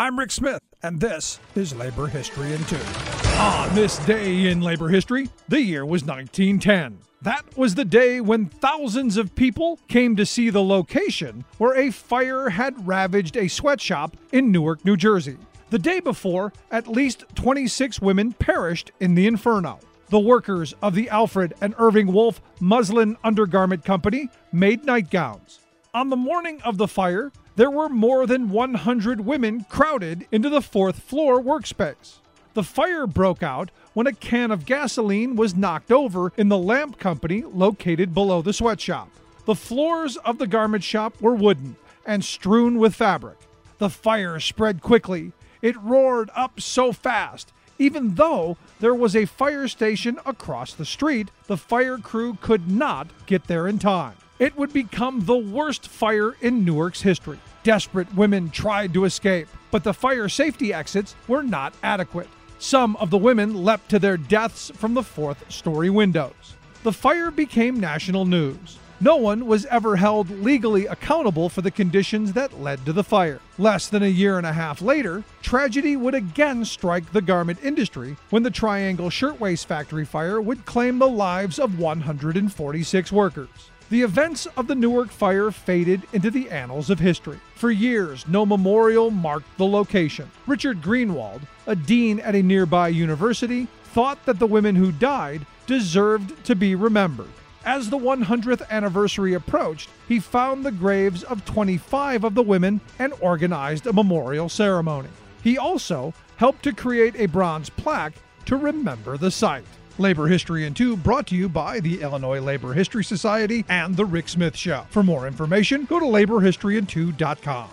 I'm Rick Smith, and this is Labor History in Two. On this day in labor history, the year was 1910. That was the day when thousands of people came to see the location where a fire had ravaged a sweatshop in Newark, New Jersey. The day before, at least 26 women perished in the inferno. The workers of the Alfred and Irving Wolf Muslin Undergarment Company made nightgowns. On the morning of the fire, there were more than 100 women crowded into the fourth floor workspace. The fire broke out when a can of gasoline was knocked over in the lamp company located below the sweatshop. The floors of the garment shop were wooden and strewn with fabric. The fire spread quickly. It roared up so fast. Even though there was a fire station across the street, the fire crew could not get there in time. It would become the worst fire in Newark's history. Desperate women tried to escape, but the fire safety exits were not adequate. Some of the women leapt to their deaths from the fourth story windows. The fire became national news. No one was ever held legally accountable for the conditions that led to the fire. Less than a year and a half later, tragedy would again strike the garment industry when the Triangle Shirtwaist Factory fire would claim the lives of 146 workers. The events of the Newark fire faded into the annals of history. For years, no memorial marked the location. Richard Greenwald, a dean at a nearby university, thought that the women who died deserved to be remembered. As the 100th anniversary approached, he found the graves of 25 of the women and organized a memorial ceremony. He also helped to create a bronze plaque to remember the site. Labor History in Two brought to you by the Illinois Labor History Society and The Rick Smith Show. For more information, go to laborhistoryin2.com.